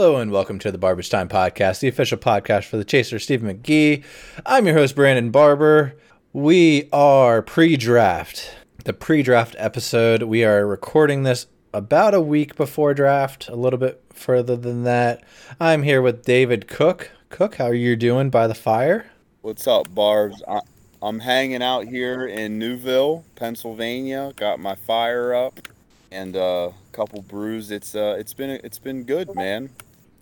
Hello and welcome to the Barber's Time Podcast, the official podcast for the Chaser Stephen McGee. I'm your host, Brandon Barber. We are pre draft, the pre draft episode. We are recording this about a week before draft, a little bit further than that. I'm here with David Cook. Cook, how are you doing by the fire? What's up, Barbs? I'm hanging out here in Newville, Pennsylvania. Got my fire up and uh, a couple brews. It's uh, it's been it's been good, man.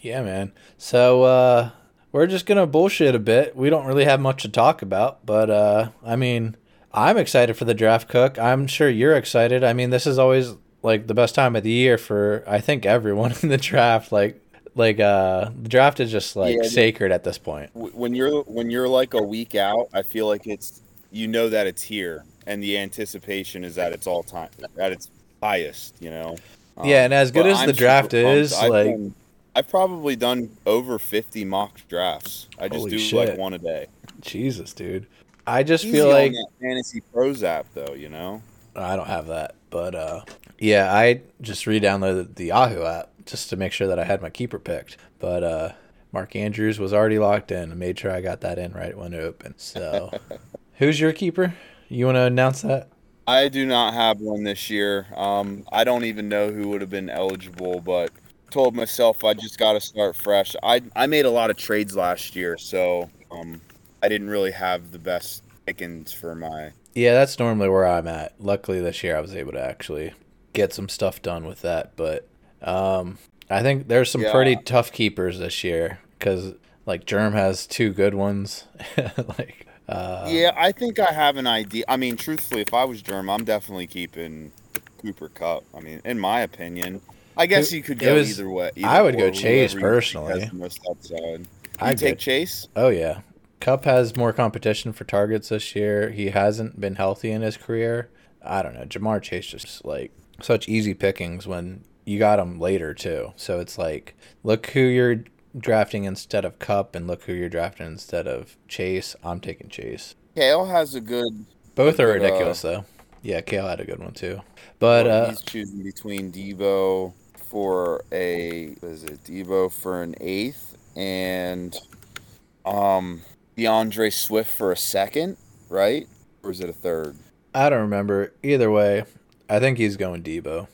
Yeah, man. So uh, we're just gonna bullshit a bit. We don't really have much to talk about, but uh, I mean, I'm excited for the draft, Cook. I'm sure you're excited. I mean, this is always like the best time of the year for I think everyone in the draft. Like, like uh, the draft is just like Yeah, sacred at this point. When you're when you're like a week out, I feel like it's you know that it's here, and the anticipation is at its all time at its highest. You know. Um, Yeah, and as good as the I'm draft super pumped. is, I've like- done- I've probably done over 50 mock drafts. I just Holy do shit. like one a day. Jesus, dude. I just Easy feel like that Fantasy Pros app, though. You know. I don't have that, but uh, yeah, I just re-downloaded the Yahoo app just to make sure that I had my keeper picked. But uh, Mark Andrews was already locked in. I made sure I got that in right when it opened. So, who's your keeper? You want to announce that? I do not have one this year. Um, I don't even know who would have been eligible, but told myself I just got to start fresh. I I made a lot of trades last year, so um, I didn't really have the best pickings for my. Yeah, that's normally where I'm at. Luckily, this year I was able to actually get some stuff done with that. But um, I think there's some Yeah. pretty tough keepers this year because like Germ has two good ones. like uh, yeah, I think I have an idea. I mean, truthfully, if I was Germ, I'm definitely keeping Cooper Kupp. I mean, in my opinion, I guess It- you could go was- either way. I would go Chase whoever you think personally. Most upside. I'd take Chase. Oh yeah, Kupp has more competition for targets this year. He hasn't been healthy in his career. I don't know. Ja'Marr Chase just like such easy pickings when you got him later too. So it's like look who you're drafting instead of Kupp, and look who you're drafting instead of Chase. I'm taking Chase. Kale has a good Both are Good, uh, ridiculous though. Yeah, Kale had a good one too. But Well, uh, he's choosing between Deebo for a what is it Deebo for an eighth and um DeAndre Swift for a second, right? Or is it a third? I don't remember either way. I think he's going Deebo.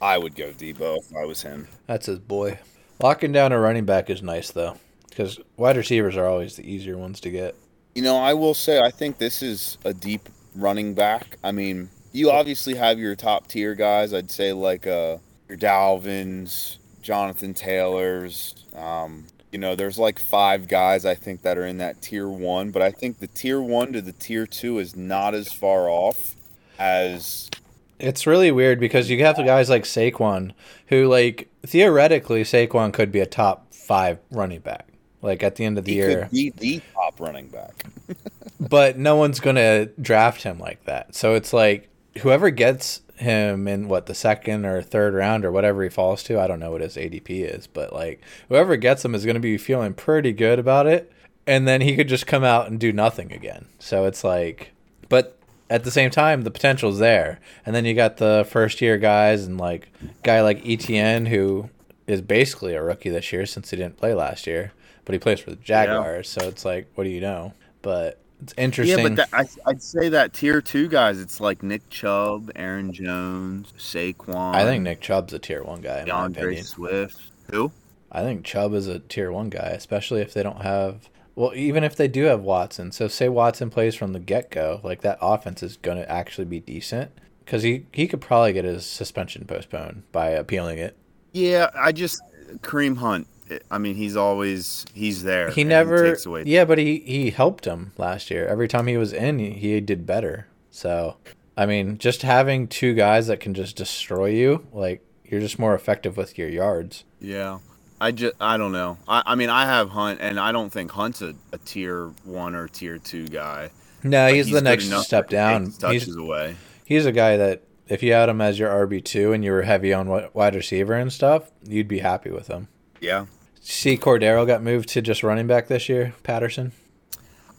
I would go Deebo if I was him. That's his boy. Locking down a running back is nice though, because wide receivers are always the easier ones to get. You know, I will say I think this is a deep running back. I mean, you obviously have your top tier guys. I'd say like uh your Dalvins, Jonathan Taylors. Um, you know, there's like five guys I think that are in that tier one, but I think the tier one to the tier two is not as far off as It's really weird because you have guys like Saquon, who like theoretically Saquon could be a top five running back, like at the end of the he year. could be the top running back. but no one's gonna draft him like that. So it's like whoever gets him in what the second or third round or whatever he falls to, I don't know what his ADP is, but like whoever gets him is gonna be feeling pretty good about it, and then he could just come out and do nothing again. So it's like, but at the same time, the potential's there, and then you got the first year guys and like guy like ETN who is basically a rookie this year since he didn't play last year, but he plays for the Jaguars. So it's like, what do you know? But it's interesting. Yeah, but that, I, I'd say that tier two guys, it's like Nick Chubb, Aaron Jones, Saquon. I think Nick Chubb's a tier one guy in DeAndre. Swift. Who? I think Chubb is a tier one guy, especially if they don't have. Well, even if they do have Watson, so say Watson plays from the get go, like that offense is going to actually be decent because he he could probably get his suspension postponed by appealing it. Yeah, I just Kareem Hunt. I mean, he's always he's there. He never, takes away. yeah, but he he helped him last year. Every time he was in, he, he did better. So, I mean, just having two guys that can just destroy you, like you're just more effective with your yards. Yeah. I just I don't know. I, I mean I have Hunt and I don't think Hunt's a, a tier one or tier two guy. No, But he's, the next step down. touches He's away. he's a guy that if you had him as your RB two and you were heavy on wide receiver and stuff, you'd be happy with him. Yeah. See, Cordarrelle got moved to just running back this year. Patterson.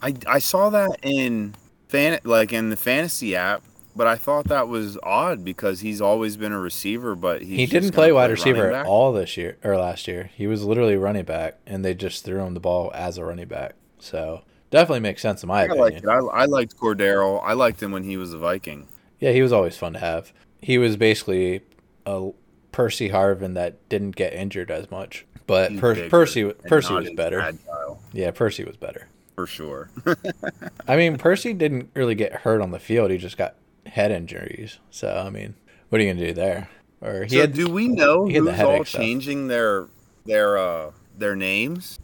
I I saw that in fan like in the fantasy app but I thought that was odd because he's always been a receiver, but he didn't play wide running receiver at all this year or last year. He was literally running back, and they just threw him the ball as a running back. So definitely makes sense in my I opinion. it. I, I liked Cordarrelle. I liked him when he was a Viking. Yeah, he was always fun to have. He was basically a Percy Harvin that didn't get injured as much, but per- Percy Percy was better. agile, Yeah, Percy was better. for sure. I mean, Percy didn't really get hurt on the field. He just got head injuries. So I mean, what are you gonna do there? Or he so had do we know he had the who's all stuff. changing their their uh their names?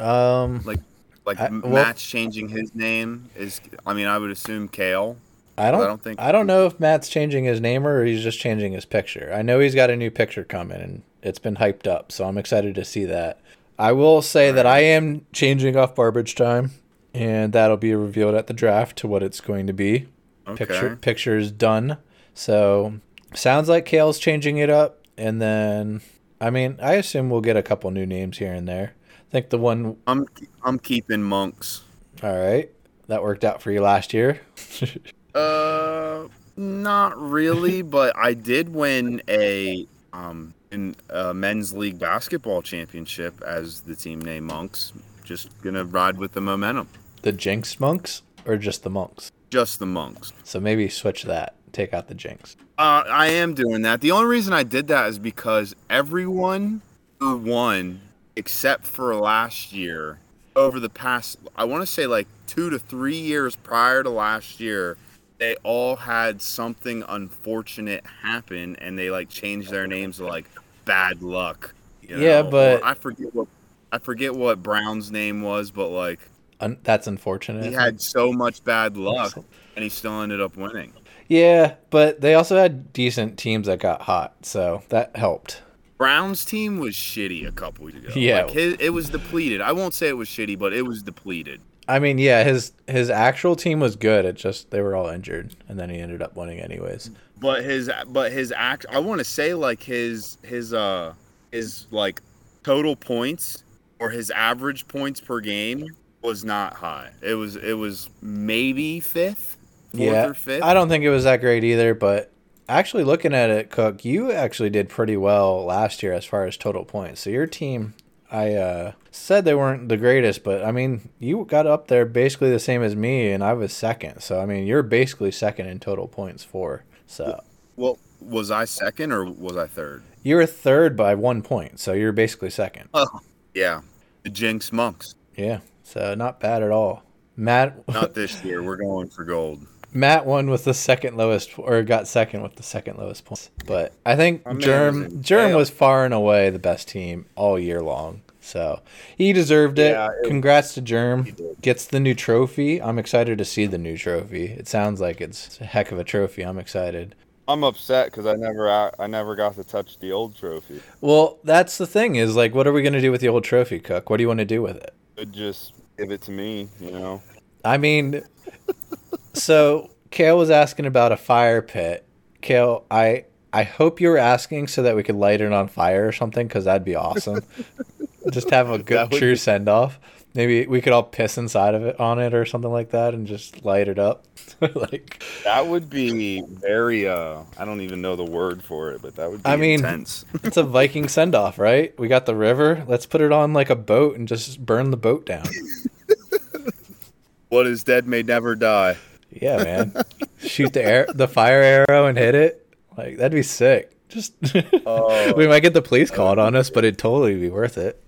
um Like like I- well- Matt's changing his name is. I mean, I would assume Kale. I don't, I don't think- I don't know if Matt's changing his name or he's just changing his picture. I know he's got a new picture coming and it's been hyped up, so I'm excited to see that. I will say that I am changing off garbage time, and that'll be revealed at the draft to what it's going to be. Okay. Picture picture's done. So sounds like Kale's changing it up, and then I mean I assume we'll get a couple new names here and there. I think the one I'm I'm keeping monks. all right that worked out for you last year. Uh, not really, but I did win a um in a men's league basketball championship as the team name Monks. Just gonna ride with the momentum. the Jinx monks or just the monks? Just the Monks. So maybe switch that. Take out the Jinx. Uh, I am doing that. The only reason I did that is because everyone who won, except for last year, over the past, I want to say like two to three years prior to last year, they all had something unfortunate happen and they like changed their names to like bad luck. you Yeah, but- Or I forget what I forget what Brown's name was, but like Un- that's unfortunate. he had so much bad luck and he still ended up winning. yeah, but they also had decent teams that got hot, so that helped. Brown's team was shitty a couple weeks ago. Yeah. like his, it was depleted. I won't say it was shitty, but it was depleted. I mean, yeah, his his actual team was good. It just they were all injured, and then he ended up winning anyways. But his, but his act. I want to say like his his uh his like total points or his average points per game was not high. It was it was maybe fifth, fourth yeah, or fifth. I don't think it was that great either. But actually, looking at it, Cook, you actually did pretty well last year as far as total points. So your team, I uh, said they weren't the greatest, but I mean, you got up there basically the same as me, and I was second. So I mean, you're basically second in total points for. So well, was I second or was I third? you were third by one point. So you're basically second. Oh, yeah, the Jinx Monks. Yeah. So not bad at all. Matt Not this year. We're going for gold. Matt won with the second lowest, or got second with the second lowest points. But I think man Germ was Germ was far and away the best team all year long. So he deserved it. Yeah, it- Congrats to Germ. Gets the new trophy. I'm excited to see the new trophy. It sounds like it's a heck of a trophy. I'm excited. I'm upset because I never I never got to touch the old trophy. Well, that's the thing is like, what are we gonna do with the old trophy, Cook? What do you want to do with it? It just give it to me, you know. I mean, so Kale was asking about a fire pit. Kale, I I hope you were asking so that we could light it on fire or something, because that'd be awesome. just have a good true be- send off. Maybe we could all piss inside of it on it or something like that, and just light it up. like, That would be very uh I don't even know the word for it, but that would be I mean, Intense. it's a Viking send off, right? We got the river. Let's put it on like a boat and just burn the boat down. What is dead may never die. Yeah, man. Shoot the air, the fire arrow, and hit it. Like that'd be sick. Just Oh. we might get the police called on us, but it'd totally be worth it.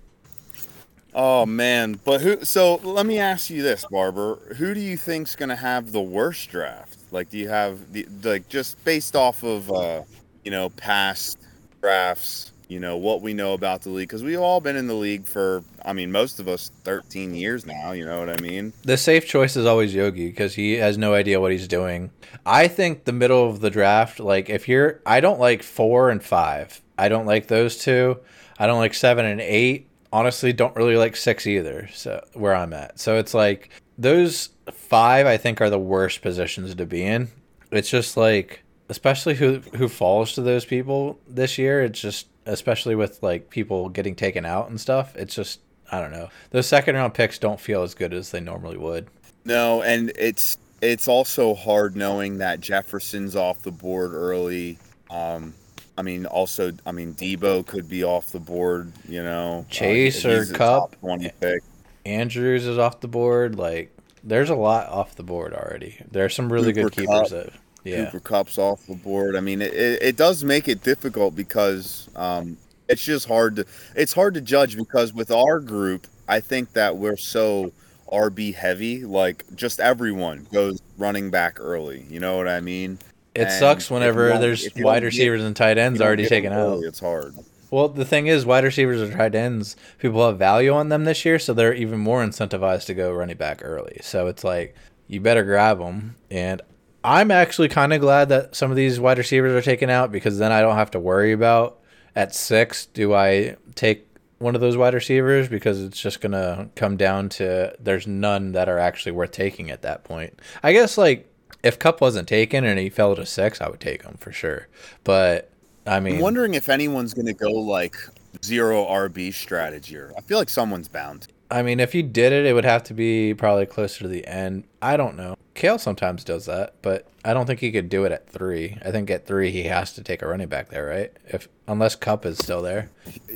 Oh man, but who? So let me ask you this, Barber. Who do you think's gonna have the worst draft? Like, do you have the like just based off of uh, you know past drafts? You know what we know about the league because we've all been in the league for. I mean, most of us 13 years now. You know what I mean? The safe choice is always Yogi because he has no idea what he's doing. I think the middle of the draft, like if you're, I don't like four and five. I don't like those two. I don't like seven and eight. Honestly, don't really like six either. So where I'm at, so it's like those five. I think are the worst positions to be in. It's just like, especially who who falls to those people this year. It's just, especially with like people getting taken out and stuff. It's just, I don't know. Those second round picks don't feel as good as they normally would. No, and it's it's also hard knowing that Jefferson's off the board early. Um, I mean, also, I mean, Deebo could be off the board. You know, Chase Uh, or Kupp. twenty pick. Andrews is off the board. Like, there's a lot off the board already. There are some really good keepers Kupp. that, yeah. Cooper Kupp's off the board. I mean, it, it, does make it difficult because um, it's just hard to it's hard to judge because with our group, I think that we're so RB heavy. Like just everyone goes running back early. You know what I mean? It And sucks whenever there's wide don't get- receivers and tight ends already taken out. It's hard. Well, the thing is, wide receivers or tight ends, people have value on them this year, so they're even more incentivized to go running back early. So it's like you better grab them. And I'm actually kind of glad that some of these wide receivers are taken out because then I don't have to worry about at six, do I take one of those wide receivers because it's just gonna come down to there's none that are actually worth taking at that point. I guess like if Kupp wasn't taken and he fell to six, I would take him for sure. But I mean, I'm wondering if anyone's going to go like zero RB strategy. Or I feel like someone's bound. I mean, if you did it, it would have to be probably closer to the end. I don't know. Kale sometimes does that, but I don't think he could do it at three. I think at three he has to take a running back there, right? If unless Kupp is still there.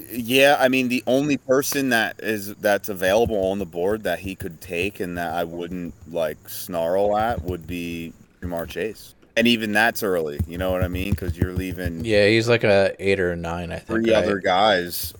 Yeah, I mean the only person that is that's available on the board that he could take and that I wouldn't like snarl at would be Ja'Marr Chase. And even that's early, you know what I mean? Because you're leaving Yeah, he's like a eight or a nine, I think. three right? other guys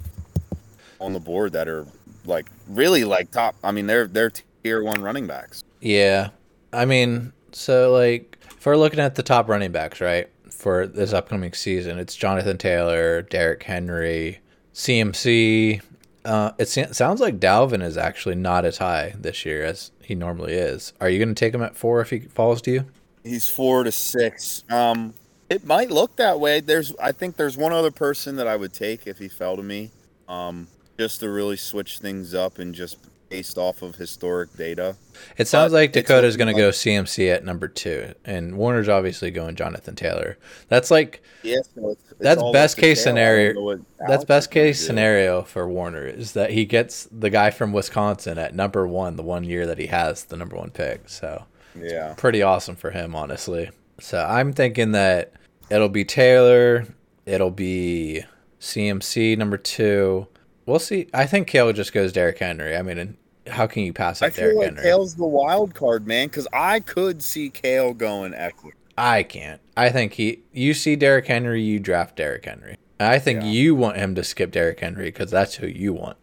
on the board that are like really like top. I mean, they're they're tier one running backs. Yeah. I mean, so like if we're looking at the top running backs, right, for this upcoming season, it's Jonathan Taylor, Derrick Henry, CMC. Uh, it sounds like Dalvin is actually not as high this year as he normally is. Are you going to take him at four if he falls to you? He's four to six. Um, it might look that way. There's, I think there's one other person that I would take if he fell to me. Um, just to really switch things up and just based off of historic data. It sounds But like Dakota's going to go CMC at number two, and Warner's obviously going Jonathan Taylor. That's like Yeah, so it's, it's That's best case Taylor. I don't scenario. That's best case do. scenario for Warner is that he gets the guy from Wisconsin at number one the one year that he has the number one pick. So Yeah. pretty awesome for him, honestly. So I'm thinking that it'll be Taylor, it'll be CMC number two. We'll see. I think Kale just goes Derrick Henry. I mean, how can you pass I up feel Derrick like Henry? Kale's the wild card, man, because I could see Kale going Ekeler. I can't. I think he. You see Derrick Henry, you draft Derrick Henry. I think Yeah. you want him to skip Derrick Henry because that's who you want.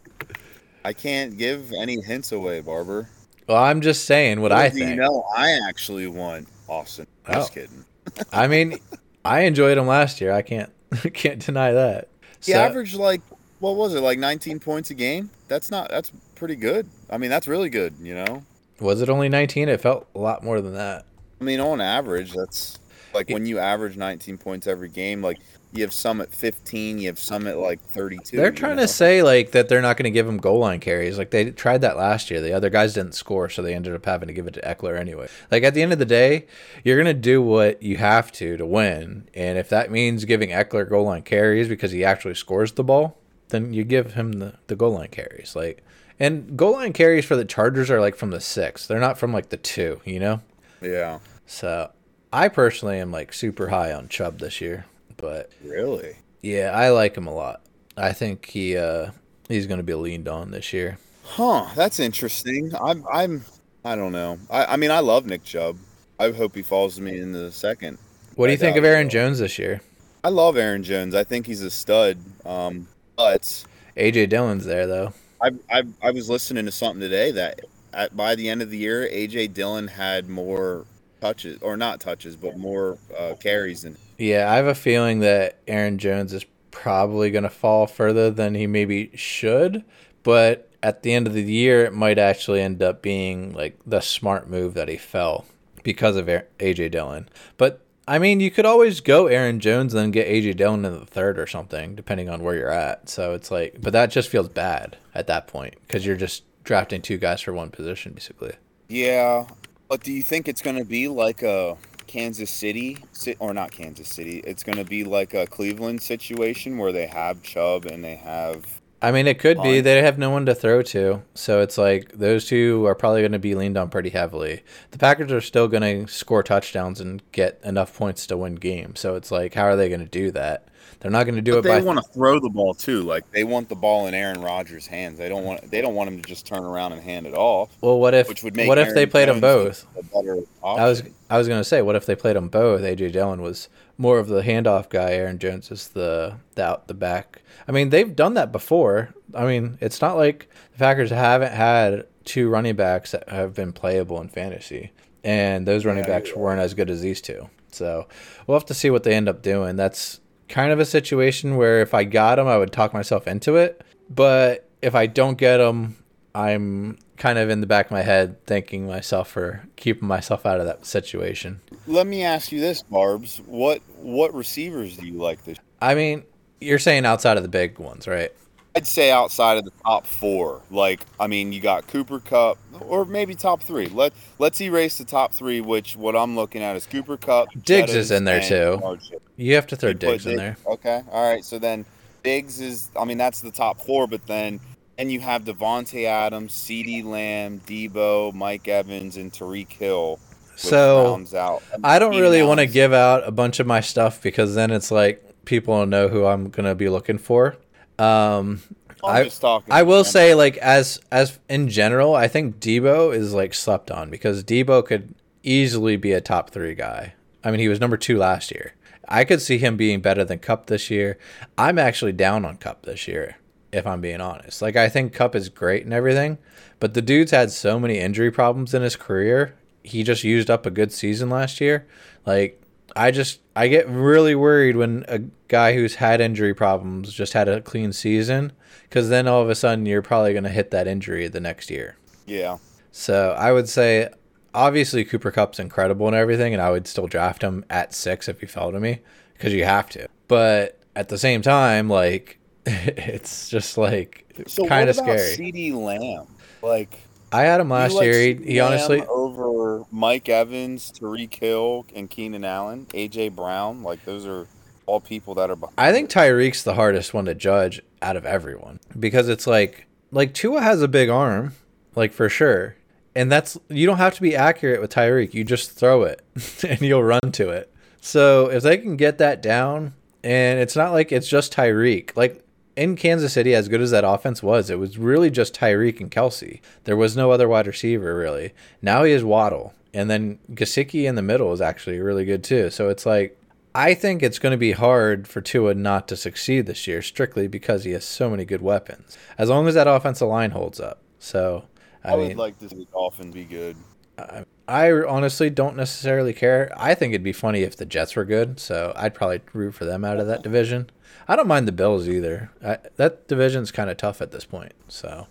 I can't give any hints away, Barber. well, I'm just saying what I do think. You know, I actually want Austin. Oh. Just Oh. kidding. I mean, I enjoyed him last year. I can't can't deny that. He So- averaged like what was it, like 19 points a game? That's not. That's pretty good. I mean, that's really good. You know. was it only 19? It felt a lot more than that. I mean, on average, that's like when you average 19 points every game. Like you have some at 15, you have some at like 32. They're you trying know? to say like that they're not going to give him goal line carries. Like they tried that last year. The other guys didn't score, so they ended up having to give it to Ekeler anyway. Like at the end of the day, you're going to do what you have to to win, and if that means giving Ekeler goal line carries because he actually scores the ball, then you give him the the goal line carries. Like and goal line carries for the Chargers are like from the six. They're not from like the two. You know. Yeah. So I personally am like super high on Chubb this year, but Really. yeah, I like him a lot. I think he uh he's going to be leaned on this year. Huh, that's interesting. I'm I'm I don't know. I, I mean I love Nick Chubb. I hope he falls to me in the second. What do I you think of Aaron. Jones this year? I love Aaron Jones. I think he's a stud. Um but AJ Dillon's there though. I I I was listening to something today that at by the end of the year AJ Dillon had more touches or not touches but more uh, carries than Yeah, I have a feeling that Aaron Jones is probably going to fall further than he maybe should, but at the end of the year it might actually end up being like the smart move that he fell because of AJ Dillon. But I mean, you could always go Aaron Jones and then get AJ Dillon in the third or something, depending on where you're at. So it's like, but that just feels bad at that point because you're just drafting two guys for one position, basically. Yeah, but do you think it's going to be like a Kansas City, or not Kansas City? It's going to be like a Cleveland situation where they have Chubb and they have I mean, it could be they have no one to throw to, so it's like those two are probably going to be leaned on pretty heavily. The Packers are still going to score touchdowns and get enough points to win games. So it's like, how are they going to do that? They're not going to do But it they by. want to throw the ball too. Like They want the ball in Aaron Rodgers' hands. They don't want. They don't want him to just turn around and hand it off, well, what if? which would make. What if they Aaron played them both? A better. I was I was gonna say, what if they played them both? AJ Dillon was more of the handoff guy. Aaron Jones is the, the out the back. I mean, they've done that before. I mean, it's not like the Packers haven't had two running backs that have been playable in fantasy, and those running Yeah, backs you're weren't as good as these two. So we'll have to see what they end up doing. That's kind of a situation where if I got them, I would talk myself into it. But if I don't get them, I'm kind of in the back of my head thanking myself for keeping myself out of that situation. Let me ask you this, Barb's. What what receivers do you like this? I mean, you're saying outside of the big ones, right? I'd say outside of the top four. Like, I mean, you got Cooper Kupp, or maybe top three. Let Let's erase the top three. Which what I'm looking at is Cooper Kupp. Diggs is in there, too. Archer. You have to throw put Diggs in there. Okay, all right. So then Diggs is. I mean, that's the top four. But then and you have Davante Adams, CeeDee Lamb, Deebo, Mike Evans, and Tyreek Hill. So out. I don't really want to give out a bunch of my stuff because then it's like people will know who I'm gonna be looking for. Um, I-. I will man. say, like as as in general, I think Deebo is like slept on because Deebo could easily be a top three guy. I mean, he was number two last year. I could see him being better than Kupp this year. I'm actually down on Kupp this year, if I'm being honest. Like I think Kupp is great and everything, but the dude's had so many injury problems in his career. He just used up a good season last year. Like I just I get really worried when a guy who's had injury problems just had a clean season because then all of a sudden you're probably going to hit that injury the next year. Yeah. So I would say obviously Cooper Kupp's incredible and everything, and I would still draft him at six if he fell to me because you have to. But at the same time, like it's just like So kind of scary. CeeDee Lamb? Like I had him last year. He, he honestly, over Mike Evans, Tyreek Hill, and Keenan Allen, AJ Brown. Like those are all people that are behind. I think Tyreek's the hardest one to judge out of everyone because it's like like Tua has a big arm, like for sure. And that's you don't have to be accurate with Tyreek. You just throw it and you'll run to it. So if they can get that down and it's not like it's just Tyreek. Like in Kansas City, as good as that offense was, it was really just Tyreek and Kelce. There was no other wide receiver really. Now he is Waddle. And then Gesicki in the middle is actually really good too. So it's like I think it's going to be hard for Tua not to succeed this year, strictly because he has so many good weapons. As long as that offensive line holds up. So, I, I, would mean, like to see Dolphins be good. I, I honestly don't necessarily care. I think it'd be funny if the Jets were good. So I'd probably root for them out of that division. I don't mind the Bills either. I, that division's kind of tough at this point. So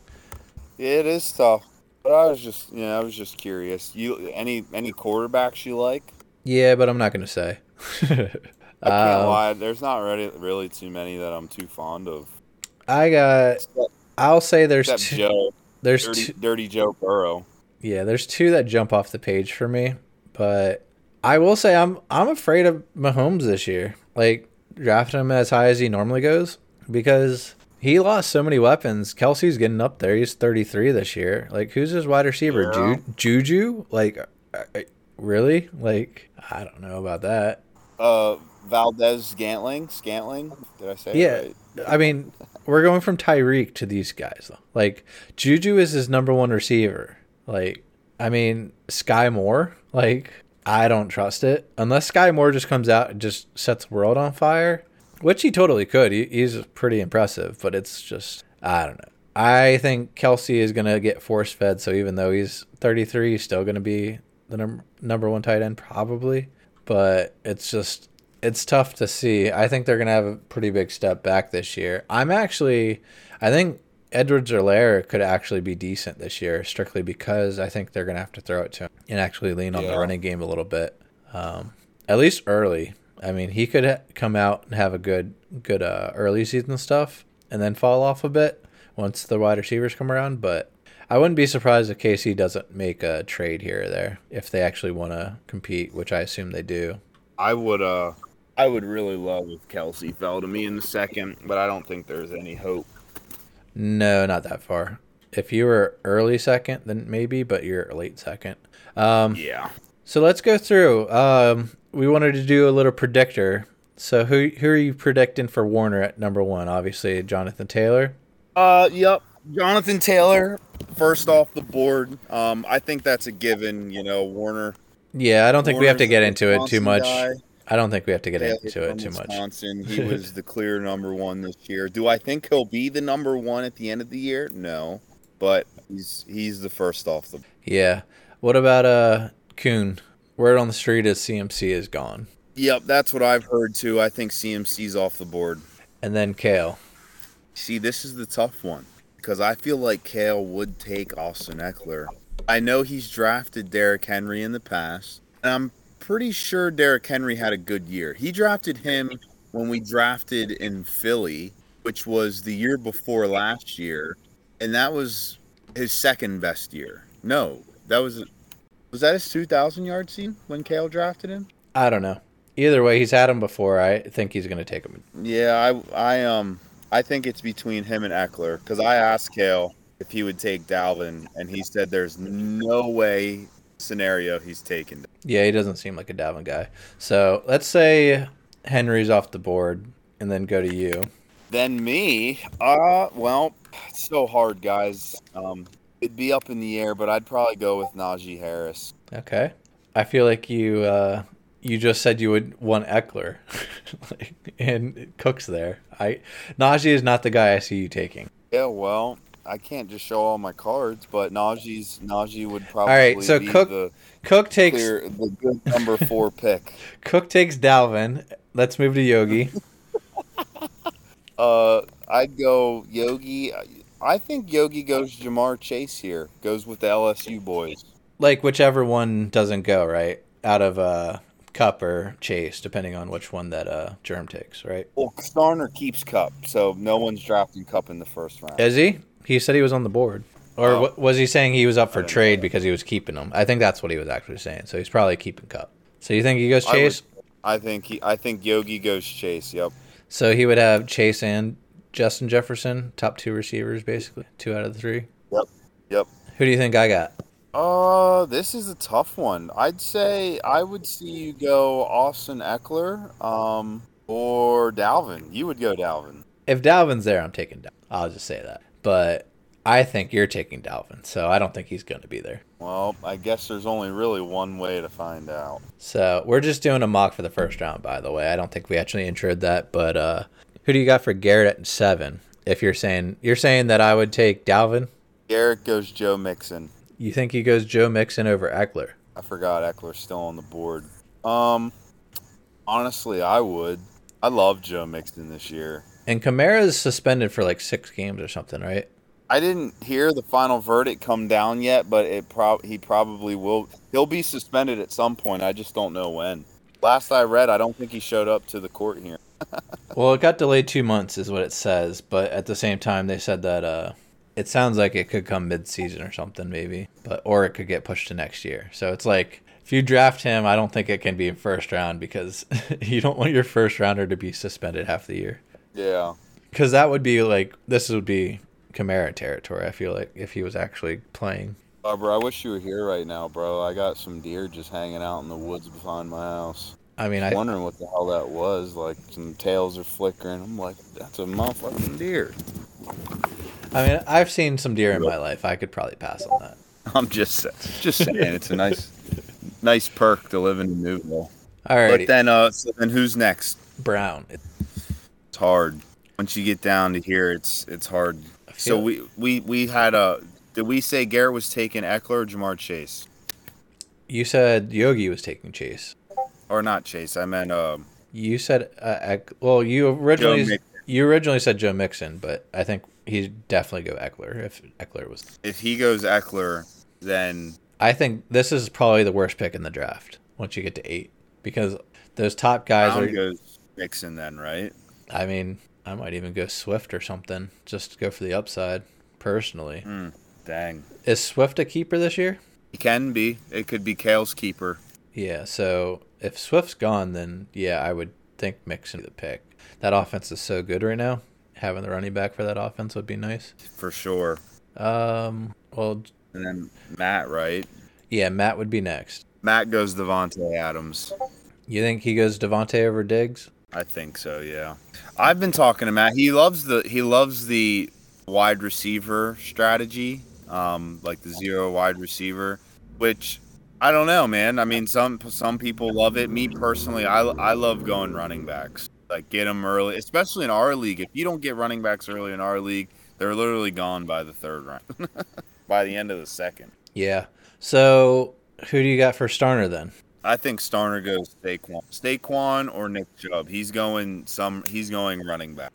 It is tough, but I was just, you know, I was just curious. You any any quarterbacks you like? yeah, but I'm not going to say. I can't Um, lie. There's not really really too many that I'm too fond of. I got. Except, I'll say there's two, Joe, there's dirty, two, dirty Joe Burrow. Yeah, there's two that jump off the page for me, but I will say I'm I'm afraid of Mahomes this year. Like drafting him as high as he normally goes because he lost so many weapons. Kelce's getting up there. He's 33 this year. Like who's his wide receiver? Yeah. Ju- Juju? Like uh, uh, really? Like I don't know about that. Uh, Valdes-Scantling. Scantling. Did I say? Yeah. right? I mean, we're going from Tyreek to these guys though. Like Juju is his number one receiver. Like I mean, Skyy Moore. Like I don't trust it unless Skyy Moore just comes out and just sets the world on fire, which he totally could. He, he's pretty impressive, but it's just I don't know. I think Kelce is gonna get force fed. So even though he's 33, he's still gonna be the num- number one tight end probably. But it's just it's tough to see. I think they're gonna have a pretty big step back this year. I'm actually, I think Edwards-Helaire could actually be decent this year, strictly because I think they're gonna have to throw it to him and actually lean on the running game a little bit, um, at least early. I mean, he could ha- come out and have a good, good uh, early season stuff, and then fall off a bit once the wide receivers come around. But I wouldn't be surprised if KC doesn't make a trade here or there if they actually want to compete, which I assume they do. I would uh I would really love if Kelce fell to me in the second, but I don't think there's any hope. No, not that far. If you were early second, then maybe, but you're late second. Um, Yeah. So let's go through. Um, we wanted to do a little predictor. So who who are you predicting for Warner at number one? Obviously, Jonathan Taylor. Uh, yep. Jonathan Taylor, first off the board. Um, I think that's a given. You know, Warner. Yeah, I don't think we have to get into it too much. guy. I don't think we have to get Taylor into it too much. Wisconsin. He was the clear number one this year. Do I think he'll be the number one at the end of the year? No, but he's he's the first off the. Yeah. What about uh Kuhn? Word on the street is CMC is gone, Yep, that's what I've heard too. I think CMC's off the board. and then Kale. See, this is the tough one because I feel like Kale would take Austin Ekeler. I know he's drafted Derrick Henry in the past, and I'm pretty sure Derrick Henry had a good year. He drafted him when we drafted in Philly, which was the year before last year, and that was his second best year. No, that was was that his 2,000 yard scene when Kale drafted him? I don't know. Either way, he's had him before. I think he's going to take him. Yeah, I I um I think it's between him and Ekeler because I asked Kale if he would take Dalvin, and he said there's no way scenario he's taking. Yeah, he doesn't seem like a Dalvin guy. So let's say Henry's off the board, and then go to you. Then me, uh, well, it's so hard, guys. Um, it'd be up in the air, but I'd probably go with Najee Harris. Okay. I feel like you uh, you just said you would want Ekeler, and Cook's there. I Najee is not the guy I see you taking. Yeah, well, I can't just show all my cards, but Najee's Najee would probably All right, so be Cook the Cook takes clear, the good number four pick. Cook takes Dalvin. Let's move to Yogi. Uh, I'd go Yogi. I think Yogi goes Ja'Marr Chase here. Goes with the LSU boys. like whichever one doesn't go right out of uh, Kupp or Chase, depending on which one that uh, Germ takes. Right? Well, Starner keeps Kupp, so no one's drafting Kupp in the first round. Is he? He said he was on the board. Or Oh. was he saying he was up for trade because he was keeping them? I think that's what he was actually saying. So he's probably keeping Kupp. So you think he goes I would- Chase? I think he. I think Yogi goes Chase. Yep. So he would have Chase and Justin Jefferson, top two receivers, basically two out of the three. Yep. Yep. Who do you think I got? Uh, this is a tough one. I'd say I would see you go Austin Ekeler, um, or Dalvin. You would go Dalvin. If Dalvin's there, I'm taking Dalvin. I'll just say that. But I think you're taking Dalvin, so I don't think he's going to be there. Well, I guess there's only really one way to find out. So we're just doing a mock for the first round, by the way. I don't think we actually introed that, but uh, who do you got for Garrett at seven? If you're saying you're saying that I would take Dalvin, Garrett goes Joe Mixon. you think he goes Joe Mixon over Ekeler? I forgot Ekeler's still on the board. Um, honestly, I would. I love Joe Mixon this year. And Kamara is suspended for like six games or something, right? I didn't hear the final verdict come down yet, but it prob he probably will. He'll be suspended at some point. I just don't know when. Last I read, I don't think he showed up to the court here. Well, it got delayed two months, is what it says. But at the same time, they said that uh, it sounds like it could come mid-season or something, maybe, but or it could get pushed to next year. So it's like if you draft him, I don't think it can be in first round because you don't want your first rounder to be suspended half the year. Yeah. Because that would be like this would be Kamara territory. I feel like if he was actually playing. Uh, bro, I wish you were here right now, bro. I got some deer just hanging out in the woods behind my house. I mean, I'm Wondering what the hell that was. Like some tails are flickering. I'm like, that's a motherfucking deer. I mean, I've seen some deer in my life. I could probably pass on that. I'm just just saying, it's a nice nice perk to live in Newville. All right. But then, uh, so then who's next? Brown. Hard. Once you get down to here, it's it's hard. So we we we had a. Did we say Garrett was taking Ekeler or Ja'Marr Chase? you said Yogi was taking Chase. Or not Chase? I meant um. You said uh, Eck- well, you originally you originally said Joe Mixon, but I think he'd definitely go Ekeler if Ekeler was. If he goes Ekeler, then I think this is probably the worst pick in the draft once you get to eight because those top guys Brown are. goes Mixon. Then right? I mean, I might even go Swift or something just to go for the upside. Personally, Dang. is Swift a keeper this year? He can be. It could be Kale's keeper. Yeah. So if Swift's gone, then yeah, I would think Mixon the pick. That offense is so good right now. having the running back for that offense would be nice. for sure. Um, well, And then Matt, right? yeah, Matt would be next. Matt goes Davante Adams. You think he goes Davante over Diggs? I think so, yeah. I've been talking to Matt. He loves the he loves the wide receiver strategy, um, like the zero wide receiver, which I don't know, man. I mean, some some people love it. Me personally, I I love going running backs. Like get them early, especially in our league. If you don't get running backs early in our league, they're literally gone by the third round, by the end of the second. Yeah. So who do you got for Starner then? I think Starner goes Saquon, Saquon or Nick Chubb. He's going some. He's going running back.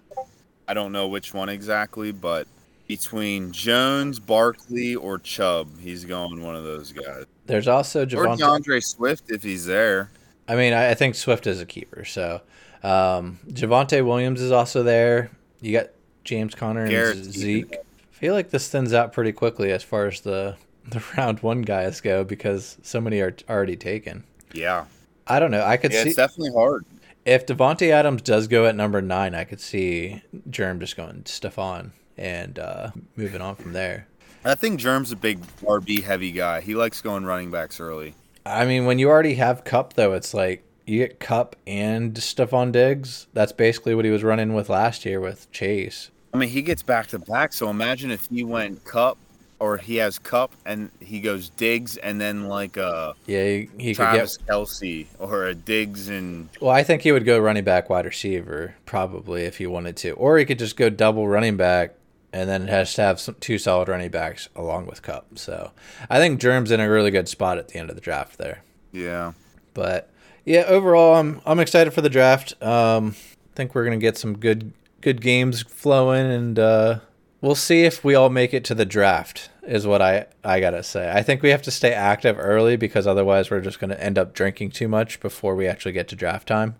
I don't know which one exactly, but between Jones, Barkley, or Chubb, he's going one of those guys. There's also Or DeAndre Swift if he's there. I mean, I, I think Swift is a keeper. So um, Javonte Williams is also there. You got James Conner and Garrett Zeke. I feel like this thins out pretty quickly as far as the the round one guys go because so many are already taken. Yeah, I don't know. I could yeah, see it's definitely hard. if Davante Adams does go at number nine, I could see Germ just going Stefon and uh, moving on from there. I think Germ's a big RB heavy guy. He likes going running backs early. I mean, when you already have Kupp, though, it's like you get Kupp and Stefon Diggs. That's basically what he was running with last year with Chase. I mean, he gets back to back. So imagine if he went Kupp, or he has Kupp and he goes Diggs, and then like uh Yeah, he, he could Travis get. Kelce or a Diggs and Well, I think he would go running back, wide receiver, probably if he wanted to, or he could just go double running back, and then it has to have some, two solid running backs along with Kupp. So I think Germ's in a really good spot at the end of the draft there. yeah. But yeah, overall, I'm I'm excited for the draft. Um, I think we're gonna get some good good games flowing, and uh, we'll see if we all make it to the draft. Is what I I gotta say. I think we have to stay active early because otherwise we're just gonna end up drinking too much before we actually get to draft time.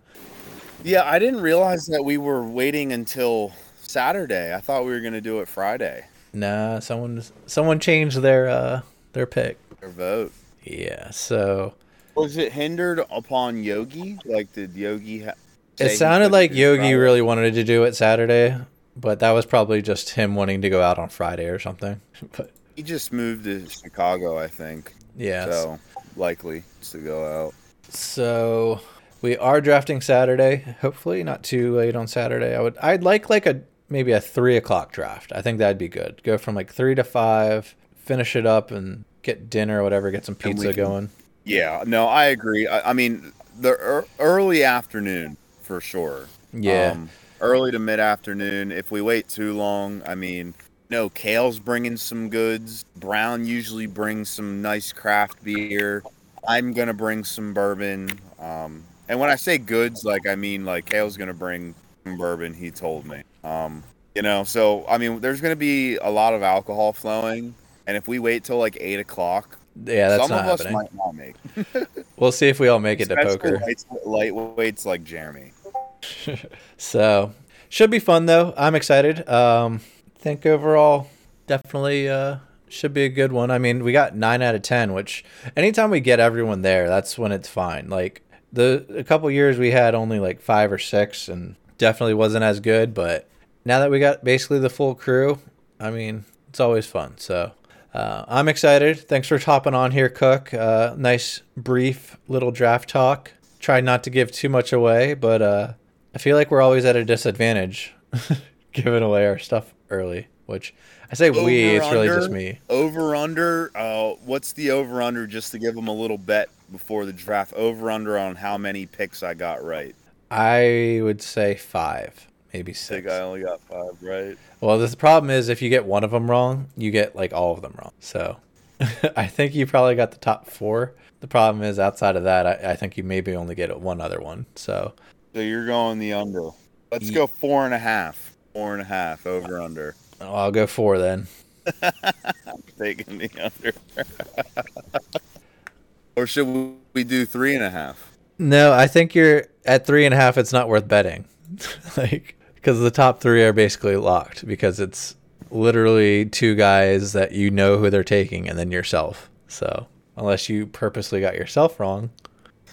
Yeah, I didn't realize that we were waiting until Saturday. I thought we were gonna do it Friday. Nah, someone someone changed their uh their pick. Or vote. Yeah, so Was it hindered upon Yogi? Like, did Yogi? Ha- it sounded like Yogi Friday? really wanted to do it Saturday, but that was probably just him wanting to go out on Friday or something. But He just moved to Chicago, I think. yeah, So likely to go out. So we are drafting Saturday. Hopefully not too late on Saturday. I would I'd like like a maybe a three o'clock draft. I think that'd be good. Go from like three to five, finish it up and get dinner or whatever, get some pizza can- going. Yeah, no, I agree. I, I mean, the ear early afternoon for sure. Yeah. Um, early to mid afternoon. If we wait too long, I mean, no, Kale's bringing some goods. Brown usually brings some nice craft beer. I'm gonna bring some bourbon. Um, and when I say goods, like I mean like Kale's gonna bring some bourbon. He told me. Um, you know, so I mean, there's gonna be a lot of alcohol flowing. And if we wait till like eight o'clock, Yeah, that's some of us happening. might not make. We'll see if we all make it to poker. lights- lightweights like Jeremy. So should be fun though. I'm excited. Um, think overall definitely uh, should be a good one. I mean, we got nine out of ten, which anytime we get everyone there, that's when it's fine. Like the a couple years we had only like five or six, and definitely wasn't as good. But now that we got basically the full crew, I mean, it's always fun. So. Uh, I'm excited. Thanks for hopping on here, Cook. Uh, nice, brief little draft talk. Tried not to give too much away, but uh, I feel like we're always at a disadvantage giving away our stuff early, which I say we, it's really just me. Over under. Uh, what's the over under? Just to give them a little bet before the draft. Over under on how many picks I got right. I would say five, maybe I six. think I only got five right. Well, the problem is if you get one of them wrong, you get like all of them wrong. So I think you probably got the top four. The problem is outside of that, I, I think you maybe only get one other one. So So you're going the under. Let's go four and a half. Four and a half over under. Oh, I'll go four then. Taking the under. or should we do three and a half? No, I think you're at three and a half. It's not worth betting, like because the top three are basically locked because it's literally two guys that you know who they're taking and then yourself. So unless you purposely got yourself wrong,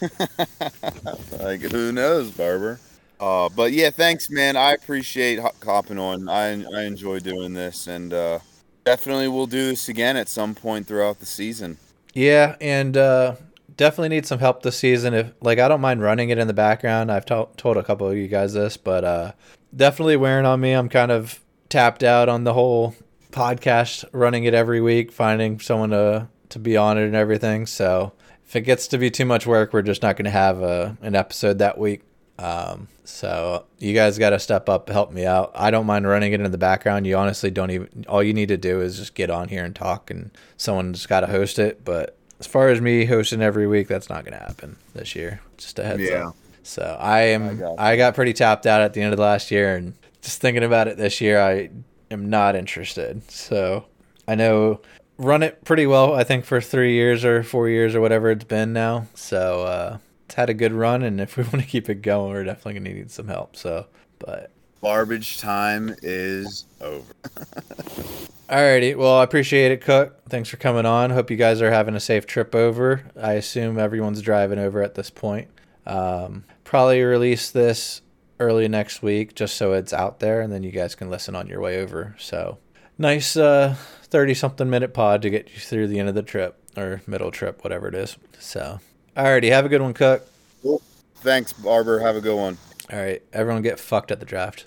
Like who knows, Barber? Uh, but yeah, thanks, man. I appreciate hopping on. I I enjoy doing this, and uh, definitely we'll do this again at some point throughout the season. Yeah, and uh, definitely need some help this season. If like I don't mind running it in the background. I've to- told a couple of you guys this, but uh, definitely wearing on me. I'm kind of tapped out on the whole podcast, running it every week, finding someone to to be on it and everything. So if it gets to be too much work, we're just not going to have a, an episode that week. Um, so you guys got to step up, help me out. I don't mind running it in the background. You honestly don't even. All you need to do is just get on here and talk, and someone's got to host it. But as far as me hosting every week, that's not going to happen this year. Just a heads Yeah. up. So I am. I got I got pretty tapped out at the end of the last year, and just thinking about it this year, I am not interested. So I know run it pretty well. I think for three years or four years or whatever it's been now. So uh, it's had a good run, and if we want to keep it going, we're definitely gonna need some help. So, but Garbage time is over. Alrighty. Well, I appreciate it, Cook. Thanks for coming on. Hope you guys are having a safe trip over. I assume everyone's driving over at this point. Um, probably release this early next week just so it's out there and then you guys can listen on your way over. So, nice uh 30 something minute pod to get you through the end of the trip or middle trip, whatever it is. So, alrighty. Have a good one, Cook. Thanks, Barber. Have a good one. All right. Everyone get fucked at the draft.